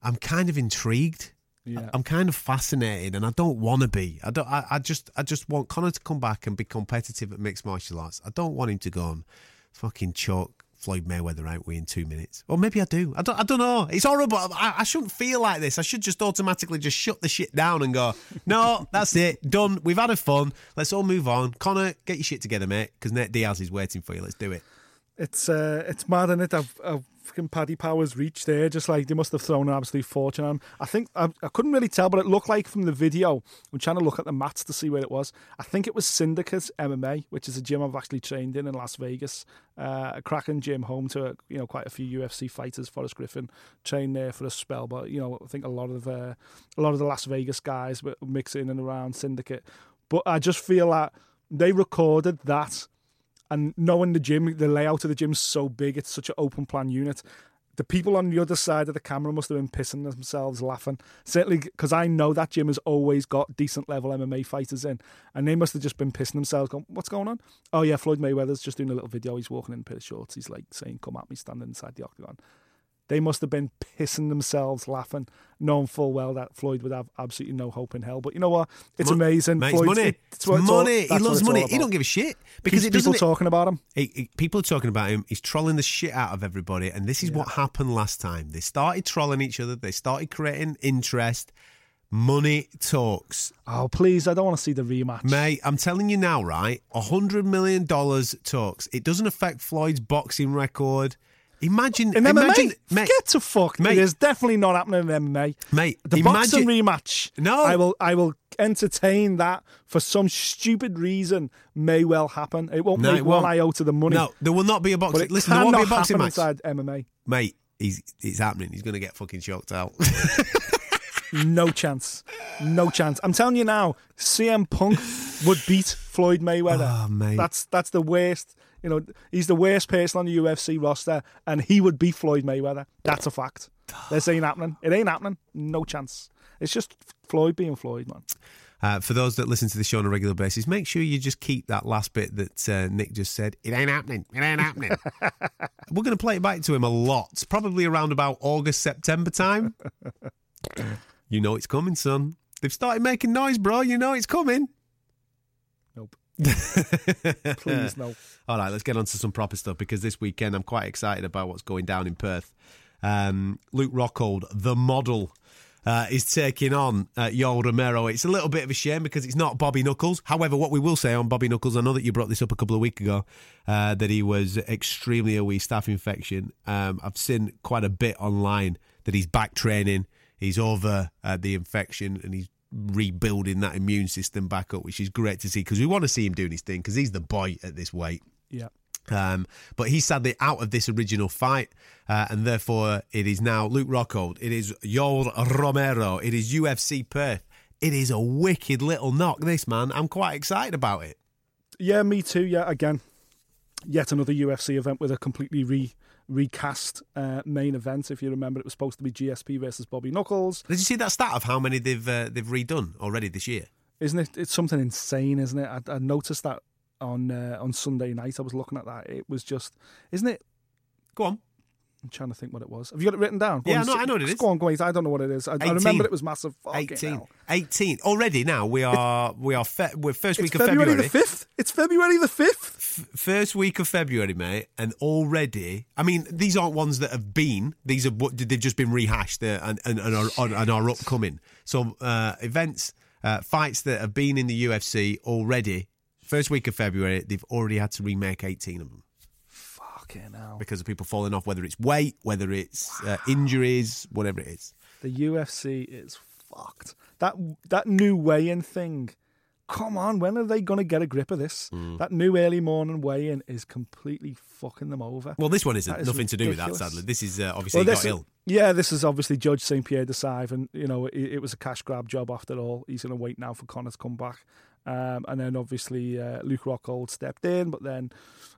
[SPEAKER 4] I'm kind of intrigued.
[SPEAKER 5] Yeah.
[SPEAKER 4] I'm kind of fascinated, and I don't want to be. I don't. I, I just. I just want Conor to come back and be competitive at mixed martial arts. I don't want him to go and fucking choke Floyd Mayweather out in two minutes. Or maybe I do. I don't. I don't know. It's horrible. I, I shouldn't feel like this. I should just automatically just shut the shit down and go. No, that's it. Done. We've had a fun. Let's all move on. Conor, get your shit together, mate. Because Nate Diaz is waiting for you. Let's do it.
[SPEAKER 5] It's uh, it's mad, is it? I've, I've fucking Paddy Powers reached there, just like they must have thrown an absolute fortune on. I think I, I couldn't really tell, but it looked like from the video. I'm trying to look at the mats to see where it was. I think it was Syndicate MMA, which is a gym I've actually trained in in Las Vegas. Uh, a cracking gym, home to you know quite a few UFC fighters. Forrest Griffin trained there for a spell, but you know I think a lot of uh, a lot of the Las Vegas guys were mixing in and around Syndicate. But I just feel that they recorded that and knowing the gym, the layout of the gym's so big, it's such an open plan unit. the people on the other side of the camera must have been pissing themselves laughing. Certainly, because I know that gym has always got decent level MMA fighters in, and they must have just been pissing themselves. Going, "What's going on?" Oh yeah, Floyd Mayweather's just doing a little video. He's walking in a pair of shorts. He's like saying, "Come at me," standing inside the octagon. They must have been pissing themselves laughing, knowing full well that Floyd would have absolutely no hope in hell. But you know what? It's
[SPEAKER 4] Mon-
[SPEAKER 5] amazing.
[SPEAKER 4] Mate,
[SPEAKER 5] Floyd's-
[SPEAKER 4] money.
[SPEAKER 5] it-
[SPEAKER 4] It's
[SPEAKER 5] what all-
[SPEAKER 4] money. He loves money. He don't give a shit because
[SPEAKER 5] Keeps
[SPEAKER 4] it
[SPEAKER 5] people talking about him.
[SPEAKER 4] He- he- people are talking about him. He's trolling the shit out of everybody, and this is what happened last time. They started trolling each other. They started creating interest. Money talks,
[SPEAKER 5] Oh please, I don't want to see the rematch.
[SPEAKER 4] mate. I'm telling you now, right? A hundred million dollars talks. It doesn't affect Floyd's boxing record. Imagine,
[SPEAKER 5] In
[SPEAKER 4] imagine,
[SPEAKER 5] MMA,
[SPEAKER 4] mate,
[SPEAKER 5] get to fuck.
[SPEAKER 4] Mate.
[SPEAKER 5] It is definitely not happening in MMA.
[SPEAKER 4] Mate,
[SPEAKER 5] the
[SPEAKER 4] imagine-
[SPEAKER 5] boxing rematch.
[SPEAKER 4] No.
[SPEAKER 5] I will. I will entertain that for some stupid reason. May well happen. It won't
[SPEAKER 4] No,
[SPEAKER 5] make
[SPEAKER 4] it
[SPEAKER 5] one
[SPEAKER 4] won't.
[SPEAKER 5] iota the money.
[SPEAKER 4] No, there will not be a
[SPEAKER 5] but
[SPEAKER 4] boxing.
[SPEAKER 5] it
[SPEAKER 4] Listen, there won't be a boxing match,
[SPEAKER 5] inside MMA.
[SPEAKER 4] mate. He's it's happening. He's going to get fucking shocked out. (laughs)
[SPEAKER 5] No chance. No chance. I'm telling you now, CM Punk would beat Floyd Mayweather.
[SPEAKER 4] Oh, mate.
[SPEAKER 5] That's that's the worst. You know, he's the worst person on the UFC roster, and he would beat Floyd Mayweather. That's a fact. This ain't happening. It ain't happening. No chance. It's just Floyd being Floyd, man.
[SPEAKER 4] Uh, for those that listen to the show on a regular basis, make sure you just keep that last bit that uh, Nick just said. It ain't happening. It ain't happening. (laughs) We're going to play it back to him a lot, probably around about August, September time. (laughs) you know it's coming, son. They've started making noise, bro. You know it's coming.
[SPEAKER 5] Please, no. (laughs)
[SPEAKER 4] All right, let's get on to some proper stuff because this weekend I'm quite excited about what's going down in Perth. Um, Luke Rockhold, the model, uh, is taking on uh, Yoel Romero. It's a little bit of a shame because it's not Bobby Knuckles. However, what we will say on Bobby Knuckles, I know that you brought this up a couple of weeks ago, uh, that he was extremely a wee staph infection. Um, I've seen quite a bit online that he's back training, he's over uh, the infection, and he's rebuilding that immune system back up, which is great to see because we want to see him doing his thing because he's the boy at this weight.
[SPEAKER 5] Yeah.
[SPEAKER 4] Um, but he's sadly out of this original fight, uh, and therefore it is now Luke Rockhold. It is Yoel Romero. It is UFC Perth. It is a wicked little knock, this man. I'm quite excited about it.
[SPEAKER 5] Yeah, me too. Yeah, again, yet another UFC event with a completely re recast uh, main event. If you remember, it was supposed to be GSP versus Bobby Knuckles.
[SPEAKER 4] Did you see that stat of how many they've uh, they've redone already this year?
[SPEAKER 5] Isn't it? It's something insane, isn't it? I, I noticed that on uh, on Sunday night. I was looking at that. It was just, isn't it?
[SPEAKER 4] Go on.
[SPEAKER 5] I'm trying to think what it was. Have you got it written down? Go
[SPEAKER 4] Yeah,
[SPEAKER 5] on,
[SPEAKER 4] no, I know what it is.
[SPEAKER 5] Go on, go on. I don't know what it is. I, I remember it was massive. Fucking
[SPEAKER 4] 18.
[SPEAKER 5] hell.
[SPEAKER 4] 18. Already now we are we are fe- we're first week of
[SPEAKER 5] February,
[SPEAKER 4] February.
[SPEAKER 5] the fifth. It's February the fifth.
[SPEAKER 4] F- first week of February, mate, and already, I mean, these aren't ones that have been. These are what they've just been rehashed uh, and, and, and, are, and are upcoming. So uh, events, uh, fights that have been in the UFC already. First week of February, they've already had to remake 18 of them
[SPEAKER 5] Fucking hell.
[SPEAKER 4] because of people falling off, whether it's weight, whether it's uh, injuries, whatever it is.
[SPEAKER 5] The UFC is fucked. That that new weigh-in thing. Come on, when are they going to get a grip of this?
[SPEAKER 4] Mm.
[SPEAKER 5] That new early morning weigh-in is completely fucking them over.
[SPEAKER 4] Well, this one isn't.
[SPEAKER 5] Is
[SPEAKER 4] Nothing to do with that, sadly. This is uh, obviously
[SPEAKER 5] Well,
[SPEAKER 4] he
[SPEAKER 5] this
[SPEAKER 4] got
[SPEAKER 5] is-
[SPEAKER 4] ill.
[SPEAKER 5] Yeah, this is obviously Georges St. Pierre Desaive, and you know it, it was a cash grab job after all. He's going to wait now for Conor to come back, um, and then obviously uh, Luke Rockhold stepped in, but then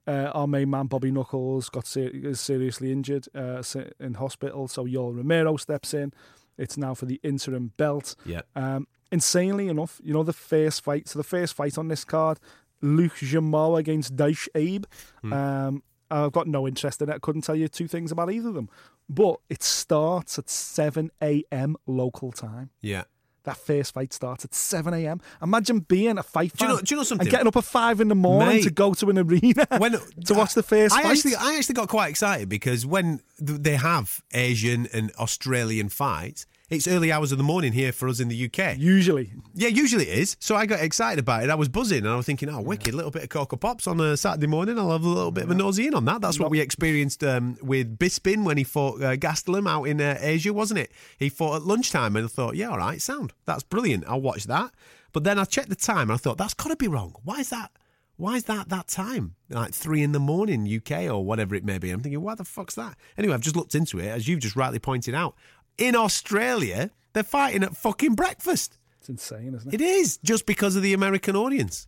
[SPEAKER 5] uh, our main man Bobby Knuckles got ser- seriously injured uh, in hospital, so Yoel Romero steps in. It's now for the interim belt.
[SPEAKER 4] Yeah.
[SPEAKER 5] Um, insanely enough, you know the first fight. So the first fight on this card, Luke Jumeau against Daichi Abe.
[SPEAKER 4] Hmm.
[SPEAKER 5] Um, I've got no interest in it. I couldn't tell you two things about either of them. But it starts at 7 a.m. local time.
[SPEAKER 4] Yeah.
[SPEAKER 5] That first fight starts at 7 a.m. Imagine being a fight
[SPEAKER 4] Do you know- do you know something?
[SPEAKER 5] and getting up at 5 in the morning
[SPEAKER 4] Mate.
[SPEAKER 5] to go to an arena (laughs)
[SPEAKER 4] when
[SPEAKER 5] to watch the first
[SPEAKER 4] I
[SPEAKER 5] fight.
[SPEAKER 4] actually, I actually got quite excited because when they have Asian and Australian fights, it's early hours of the morning here for us in the UK.
[SPEAKER 5] Usually.
[SPEAKER 4] Yeah, usually it is. So I got excited about it. I was buzzing and I was thinking, oh, wicked, a little bit of Cocoa Pops on a Saturday morning. I'll have a little bit of a nosy in on that. That's what we experienced um, with Bisping when he fought uh, Gastelum out in uh, Asia, wasn't it? He fought at lunchtime and I thought, yeah, all right, sound. That's brilliant. I'll watch that. But then I checked the time and I thought, that's got to be wrong. Why is that? Why is that that time? Like three in the morning, UK or whatever it may be. I'm thinking, why the fuck's that? Anyway, I've just looked into it, as you've just rightly pointed out. In Australia, they're fighting at fucking breakfast.
[SPEAKER 5] It's insane, isn't it?
[SPEAKER 4] It is just because of the American audience.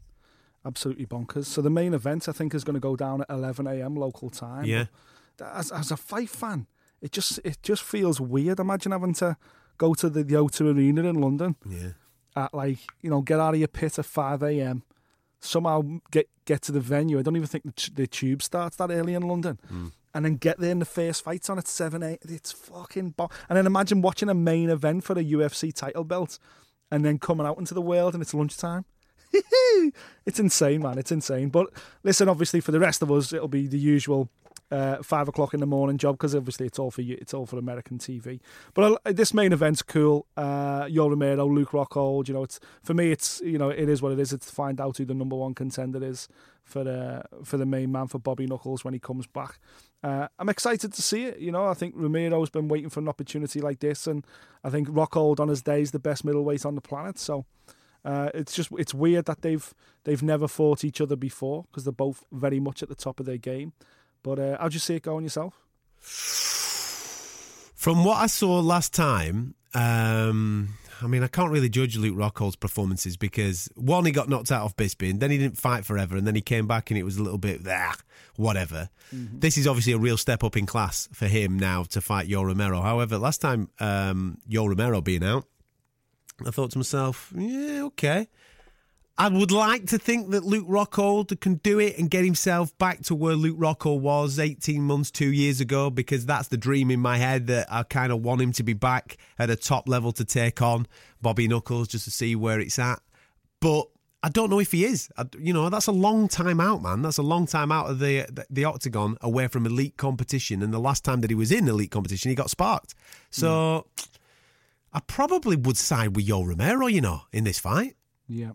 [SPEAKER 5] Absolutely bonkers. So the main event, I think, is going to go down at 11 a.m. local time.
[SPEAKER 4] Yeah.
[SPEAKER 5] As, as a fight fan, it just it just feels weird. Imagine having to go to the, the O2 Arena in London
[SPEAKER 4] Yeah.
[SPEAKER 5] at like you know get out of your pit at five a.m. Somehow get get to the venue. I don't even think the, t- the tube starts that early in London, hmm. And then get there in the first fight's on at seven eight. It's fucking and then imagine watching a main event for a UFC title belt, and then coming out into the world and it's lunchtime. (laughs) it's insane, man. It's insane. But listen, obviously for the rest of us, it'll be the usual uh, five o'clock in the morning job because obviously it's all for you. It's all for American TV. But I, this main event's cool. Uh, Yoel Romero, Luke Rockhold. You know, it's for me. It's you know, it is what it is. It's to find out who the number one contender is for the for the main man for Bobby Knuckles when he comes back. Uh, I'm excited to see it. You know, I think Romero's been waiting for an opportunity like this, and I think Rockhold on his day is the best middleweight on the planet. So. Uh, it's just it's weird that they've they've never fought each other before because they're both very much at the top of their game. But uh, how'd you see it going yourself?
[SPEAKER 4] From what I saw last time, um, I mean, I can't really judge Luke Rockhold's performances because one, he got knocked out of Bisping, then he didn't fight forever, and then he came back and it was a little bit, ah, whatever. This is obviously a real step up in class for him now to fight Yoel Romero. However, last time um, Yoel Romero being out, I thought to myself, yeah, okay. I would like to think that Luke Rockhold can do it and get himself back to where Luke Rockhold was 18 months, two years ago, because that's the dream in my head that I kind of want him to be back at a top level to take on Bobby Knuckles just to see where it's at. But I don't know if he is. I, you know, that's a long time out, man. That's a long time out of the, the the octagon, away from elite competition. And the last time that he was in elite competition, he got sparked. So mm. I probably would side with Yoel Romero, you know, in this fight.
[SPEAKER 5] Yeah.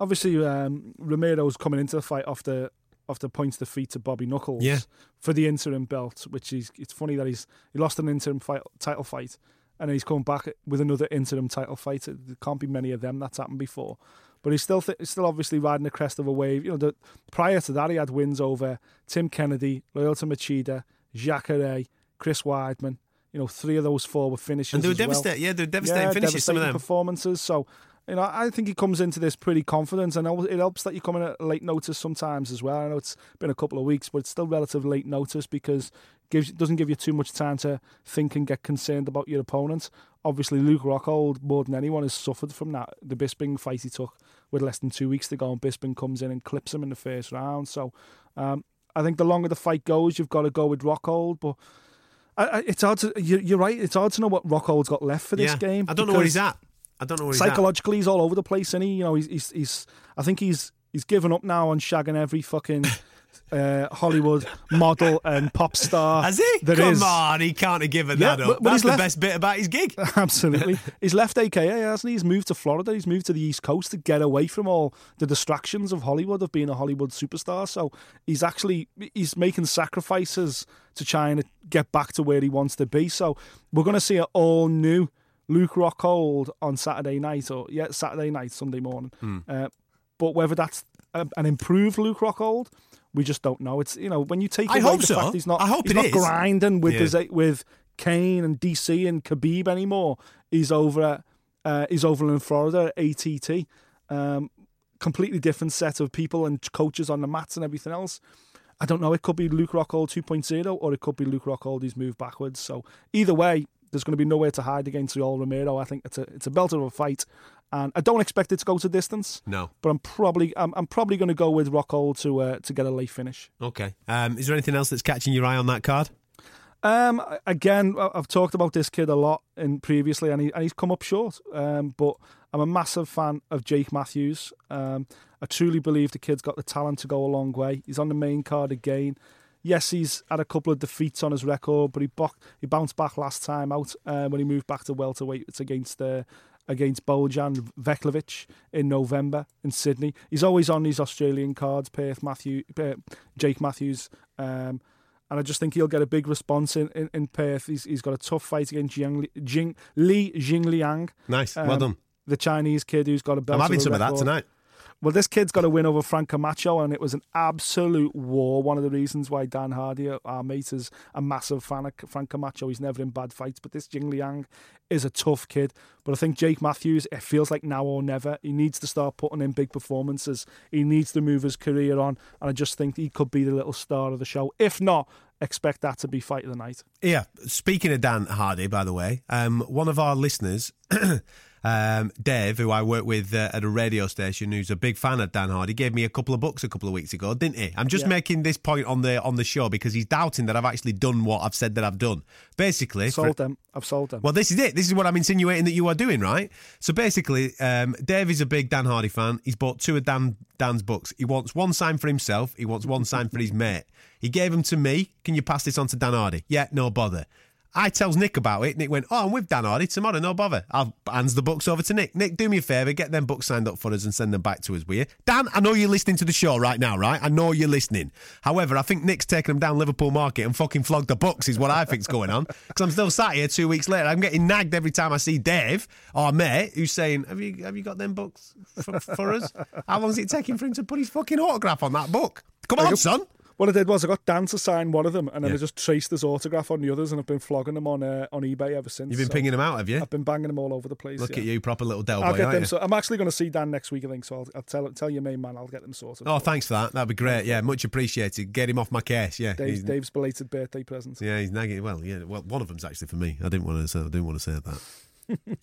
[SPEAKER 5] Obviously, um, Romero's coming into the fight after the points defeat to Bobby Knuckles
[SPEAKER 4] Yeah.
[SPEAKER 5] for the interim belt, which is it's funny that he's he lost an interim fight, title fight and he's coming back with another interim title fight. There can't be many of them that's happened before. But he's still th- he's still obviously riding the crest of a wave. You know, the, prior to that, he had wins over Tim Kennedy, Lyoto Machida, Jacare, Chris Weidman. You know, three of those four were finishes.
[SPEAKER 4] And they were
[SPEAKER 5] as well.
[SPEAKER 4] devastating. Yeah, they were devastating finishes, some of them.
[SPEAKER 5] performances. So, you know, I think he comes into this pretty confident, and it helps that you come in at late notice sometimes as well. I know it's been a couple of weeks, but it's still relative late notice because gives doesn't give you too much time to think and get concerned about your opponent. Obviously, Luke Rockhold more than anyone has suffered from that. The Bisping fight he took with less than two weeks to go, and Bisping comes in and clips him in the first round. So, um, I think the longer the fight goes, you've got to go with Rockhold, but. I, I- it's hard to. you- You're right. It's hard to know what Rockhold's got left for this
[SPEAKER 4] yeah.
[SPEAKER 5] game.
[SPEAKER 4] I don't know where he's at. I don't know where he's
[SPEAKER 5] psychologically he's all over the place and he you know he's, he's he's I think he's he's given up now on shagging every fucking (laughs) uh, Hollywood model and pop star
[SPEAKER 4] Has he?
[SPEAKER 5] there
[SPEAKER 4] Come
[SPEAKER 5] is.
[SPEAKER 4] on, he can't have given
[SPEAKER 5] Yeah,
[SPEAKER 4] that
[SPEAKER 5] but-
[SPEAKER 4] up.
[SPEAKER 5] but
[SPEAKER 4] That's
[SPEAKER 5] he's
[SPEAKER 4] the
[SPEAKER 5] left-
[SPEAKER 4] best bit about his gig. (laughs)
[SPEAKER 5] Absolutely. (laughs) He's left AKA, hasn't he? He's moved to Florida. He's moved to the East Coast to get away from all the distractions of Hollywood, of being a Hollywood superstar. So he's actually he's making sacrifices to try and get back to where he wants to be. So we're going to see an all new Luke Rockhold on Saturday night, or yeah, Saturday night, Sunday morning.
[SPEAKER 4] Hmm.
[SPEAKER 5] Uh, but whether that's a, an improved Luke Rockhold, we just don't know. It's you know when you take
[SPEAKER 4] I
[SPEAKER 5] away the
[SPEAKER 4] so.
[SPEAKER 5] fact he's not,
[SPEAKER 4] I hope
[SPEAKER 5] he's
[SPEAKER 4] it
[SPEAKER 5] not
[SPEAKER 4] is.
[SPEAKER 5] grinding with
[SPEAKER 4] Yeah.
[SPEAKER 5] his with Cain and DC and Khabib anymore. He's over at uh, he's over in Florida at ATT. Um, completely different set of people and coaches on the mats and everything else. I don't know. It could be Luke Rockhold 2.0 or it could be Luke Rockhold who's moved backwards. So either way, there's going to be nowhere to hide against Yoel Romero. I think it's a it's a belt of a fight, and I don't expect it to go to distance.
[SPEAKER 4] No.
[SPEAKER 5] But I'm probably I'm, I'm probably going to go with Rockhold to uh, to get a late finish.
[SPEAKER 4] Okay. Um, is there anything else that's catching your eye on that card?
[SPEAKER 5] Um, again, I've talked about this kid a lot in previously, and, he, and he's come up short. Um, but I'm a massive fan of Jake Matthews. Um, I truly believe the kid's got the talent to go a long way. He's on the main card again. Yes, he's had a couple of defeats on his record, but he bo- he bounced back last time out uh, when he moved back to welterweight. It's against uh, against Bojan Veličković in November in Sydney. He's always on these Australian cards. Perth Matthew, uh, Jake Matthews. Um, and I just think he'll get a big response in, in, in Perth. He's, he's got a tough fight against Jiang, Li- Jing, Li Jingliang,
[SPEAKER 4] Nice. well
[SPEAKER 5] Um,
[SPEAKER 4] done.
[SPEAKER 5] the Chinese kid who's got a belt.
[SPEAKER 4] I'm having some of that tonight.
[SPEAKER 5] Well, this kid's got a win over Frank Camacho, and it was an absolute war. One of the reasons why Dan Hardy, our mate, is a massive fan of Frank Camacho. He's never in bad fights, but this Jing Liang is a tough kid. But I think Jake Matthews, it feels like now or never. He needs to start putting in big performances. He needs to move his career on, and I just think he could be the little star of the show. If not, expect that to be fight of the night.
[SPEAKER 4] Yeah. Speaking of Dan Hardy, by the way, um, one of our listeners, (clears throat) um, Dave, who I work with uh, at a radio station, who's a big fan of Dan Hardy, gave me a couple of books a couple of weeks ago, didn't he? I'm just
[SPEAKER 5] Yeah.
[SPEAKER 4] making this point on the on the show because he's doubting that I've actually done what I've said that I've done. Basically, for-
[SPEAKER 5] Sold them. I've sold them.
[SPEAKER 4] Well, this is it. This is what I'm insinuating that you are doing, right? So basically, um, Dave is a big Dan Hardy fan. He's bought two of Dan Dan's books. He wants one signed for himself. He wants one signed for his mate. He gave them to me. Can you pass this on to Dan Hardy? Yeah, no bother. I tells Nick about it. Nick went, "Oh, I'm with Dan Hardy tomorrow. No bother." I'll hands the books over to Nick. Nick, do me a favour, get them books signed up for us and send them back to us, will you? Dan, I know you're listening to the show right now, right? I know you're listening. However, I think Nick's taking them down Liverpool Market and fucking flogged the books, is what I think's going on. Because I'm still sat here two weeks later. I'm getting nagged every time I see Dave, our mate, who's saying, "Have you have you got them books for, for us? How long is it taking for him to put his fucking autograph on that book? Come on, son."
[SPEAKER 5] What I did was I got Dan to sign one of them, and then
[SPEAKER 4] Yeah.
[SPEAKER 5] I just traced his autograph on the others, and I've been flogging them on uh, on eBay ever since.
[SPEAKER 4] You've been
[SPEAKER 5] so
[SPEAKER 4] pinging them out, have you?
[SPEAKER 5] I've been banging them all over the place.
[SPEAKER 4] Look
[SPEAKER 5] yeah.
[SPEAKER 4] at you, proper little Del
[SPEAKER 5] I'll
[SPEAKER 4] boy,
[SPEAKER 5] get them.
[SPEAKER 4] you?
[SPEAKER 5] So I'm actually going to see Dan next week, I think. So I'll, I'll tell tell your main man. I'll get them sorted.
[SPEAKER 4] Oh, thanks for that. That'd be great. Yeah, much appreciated. Get him off my case. Yeah,
[SPEAKER 5] Dave's, Dave's belated birthday present.
[SPEAKER 4] Yeah, he's nagging. Well, yeah. Well, one of them's actually for me. I didn't want to say. I didn't want to say that.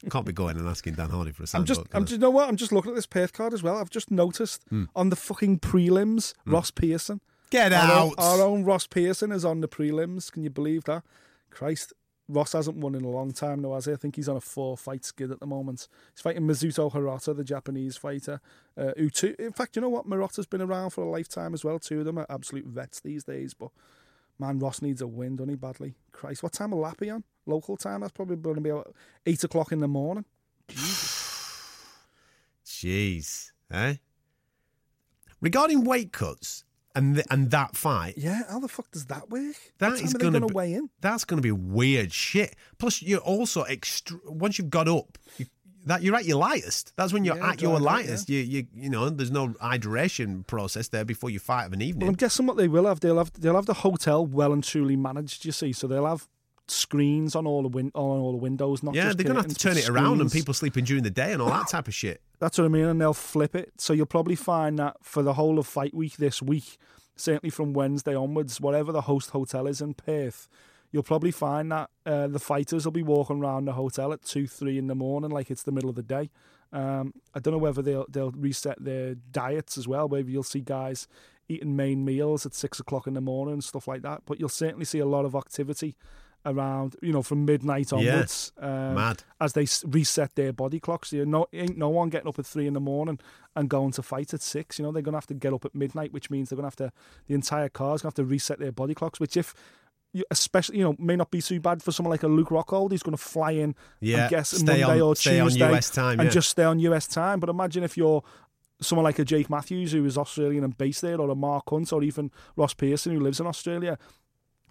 [SPEAKER 4] (laughs) Can't be going and asking Dan Hardy for a signed
[SPEAKER 5] I'm just,
[SPEAKER 4] book,
[SPEAKER 5] I'm just, you know what? I'm just looking at this Perth card as well. I've just noticed
[SPEAKER 4] Hmm.
[SPEAKER 5] on the fucking prelims, Ross Pearson.
[SPEAKER 4] I? Get
[SPEAKER 5] Our own,
[SPEAKER 4] out.
[SPEAKER 5] our own Ross Pearson is on the prelims. Can you believe that? Christ, Ross hasn't won in a long time now, has he? I think he's on a four fight skid at the moment. He's fighting Mizuto Hirota, the Japanese fighter. Uh, who two, in fact, you know what? Murata's been around for a lifetime as well. Two of them are absolute vets these days. But man, Ross needs a win, doesn't he, badly? Christ, what time will that be on? Local time? That's probably going to be about eight o'clock in the morning. Jesus. (sighs)
[SPEAKER 4] Jeez, eh? Regarding weight cuts and th- and that fight,
[SPEAKER 5] Yeah, how the fuck does that work?
[SPEAKER 4] That is
[SPEAKER 5] going to
[SPEAKER 4] be-
[SPEAKER 5] weigh in?
[SPEAKER 4] that's going to be weird shit. Plus, you're also extr once you've got up. You, that you're at your lightest. That's when you're
[SPEAKER 5] Yeah,
[SPEAKER 4] at your lightest. You, you, you know, there's no hydration process there before you fight of an evening.
[SPEAKER 5] Well, I'm guessing what they will have, they'll have they'll have the hotel well and truly managed. You see, so they'll have screens on all the win- on all the windows. Not
[SPEAKER 4] yeah,
[SPEAKER 5] just
[SPEAKER 4] they're gonna have to turn it around and people sleeping during the day and all that type of shit. (laughs)
[SPEAKER 5] That's what I mean, and they'll flip it. So you'll probably find that for the whole of fight week this week, certainly from Wednesday onwards, whatever the host hotel is in Perth, you'll probably find that uh, the fighters will be walking around the hotel at two, three in the morning, like it's the middle of the day. Um, I don't know whether they'll they'll reset their diets as well. Maybe you'll see guys eating main meals at six o'clock in the morning and stuff like that. But you'll certainly see a lot of activity around, you know, from midnight
[SPEAKER 4] Yeah.
[SPEAKER 5] onwards. Um,
[SPEAKER 4] Mad.
[SPEAKER 5] as they reset their body clocks. You know, ain't no one getting up at three in the morning and going to fight at six. You know, they're going to have to get up at midnight, which means they're going to have to, the entire car's going to have to reset their body clocks, which if, especially, you know, may not be too bad for someone like a Luke Rockhold. He's going to fly in,
[SPEAKER 4] Yeah,
[SPEAKER 5] I guess, Monday
[SPEAKER 4] on-
[SPEAKER 5] or
[SPEAKER 4] stay on
[SPEAKER 5] Tuesday
[SPEAKER 4] US time,
[SPEAKER 5] and
[SPEAKER 4] yeah.
[SPEAKER 5] just stay on US time. But imagine if you're someone like a Jake Matthews who is Australian and based there, or a Mark Hunt, or even Ross Pearson who lives in Australia.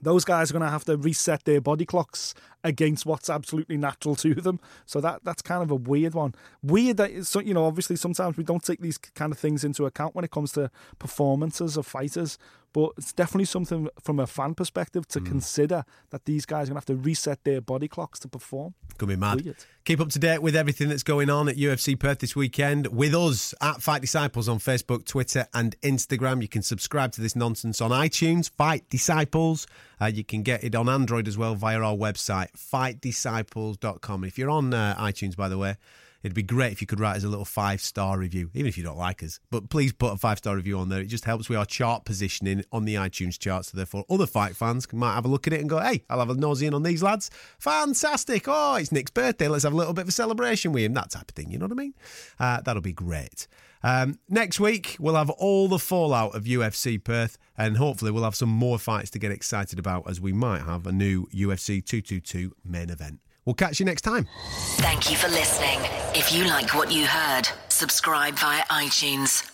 [SPEAKER 5] Those guys are going to have to reset their body clocks against what's absolutely natural to them. So that that's kind of a weird one. Weird that so you know obviously sometimes we don't take these kind of things into account when it comes to performances of fighters, but it's definitely something from a fan perspective to consider that these guys are going to have to reset their body clocks to perform.
[SPEAKER 4] Gonna be mad.
[SPEAKER 5] Weird.
[SPEAKER 4] Keep up to date with everything that's going on at UFC Perth this weekend with us at Fight Disciples on Facebook, Twitter, and Instagram. You can subscribe to this nonsense on iTunes, Fight Disciples. Uh, you can get it on Android as well via our website, fightdisciples.com. If you're on uh, iTunes, by the way, it'd be great if you could write us a little five star review, even if you don't like us. But please put a five star review on there. It just helps with our chart positioning on the iTunes chart. So therefore, other fight fans might have a look at it and go, "Hey, I'll have a nosy in on these lads. Fantastic! Oh, it's Nick's birthday. Let's have a little bit of a celebration with him. That type of thing. You know what I mean? Uh, that'll be great." Um, next week, we'll have all the fallout of UFC Perth, and hopefully, we'll have some more fights to get excited about as we might have a new UFC 222 main event. We'll catch you next time.
[SPEAKER 2] Thank you for listening. If you like what you heard, subscribe via iTunes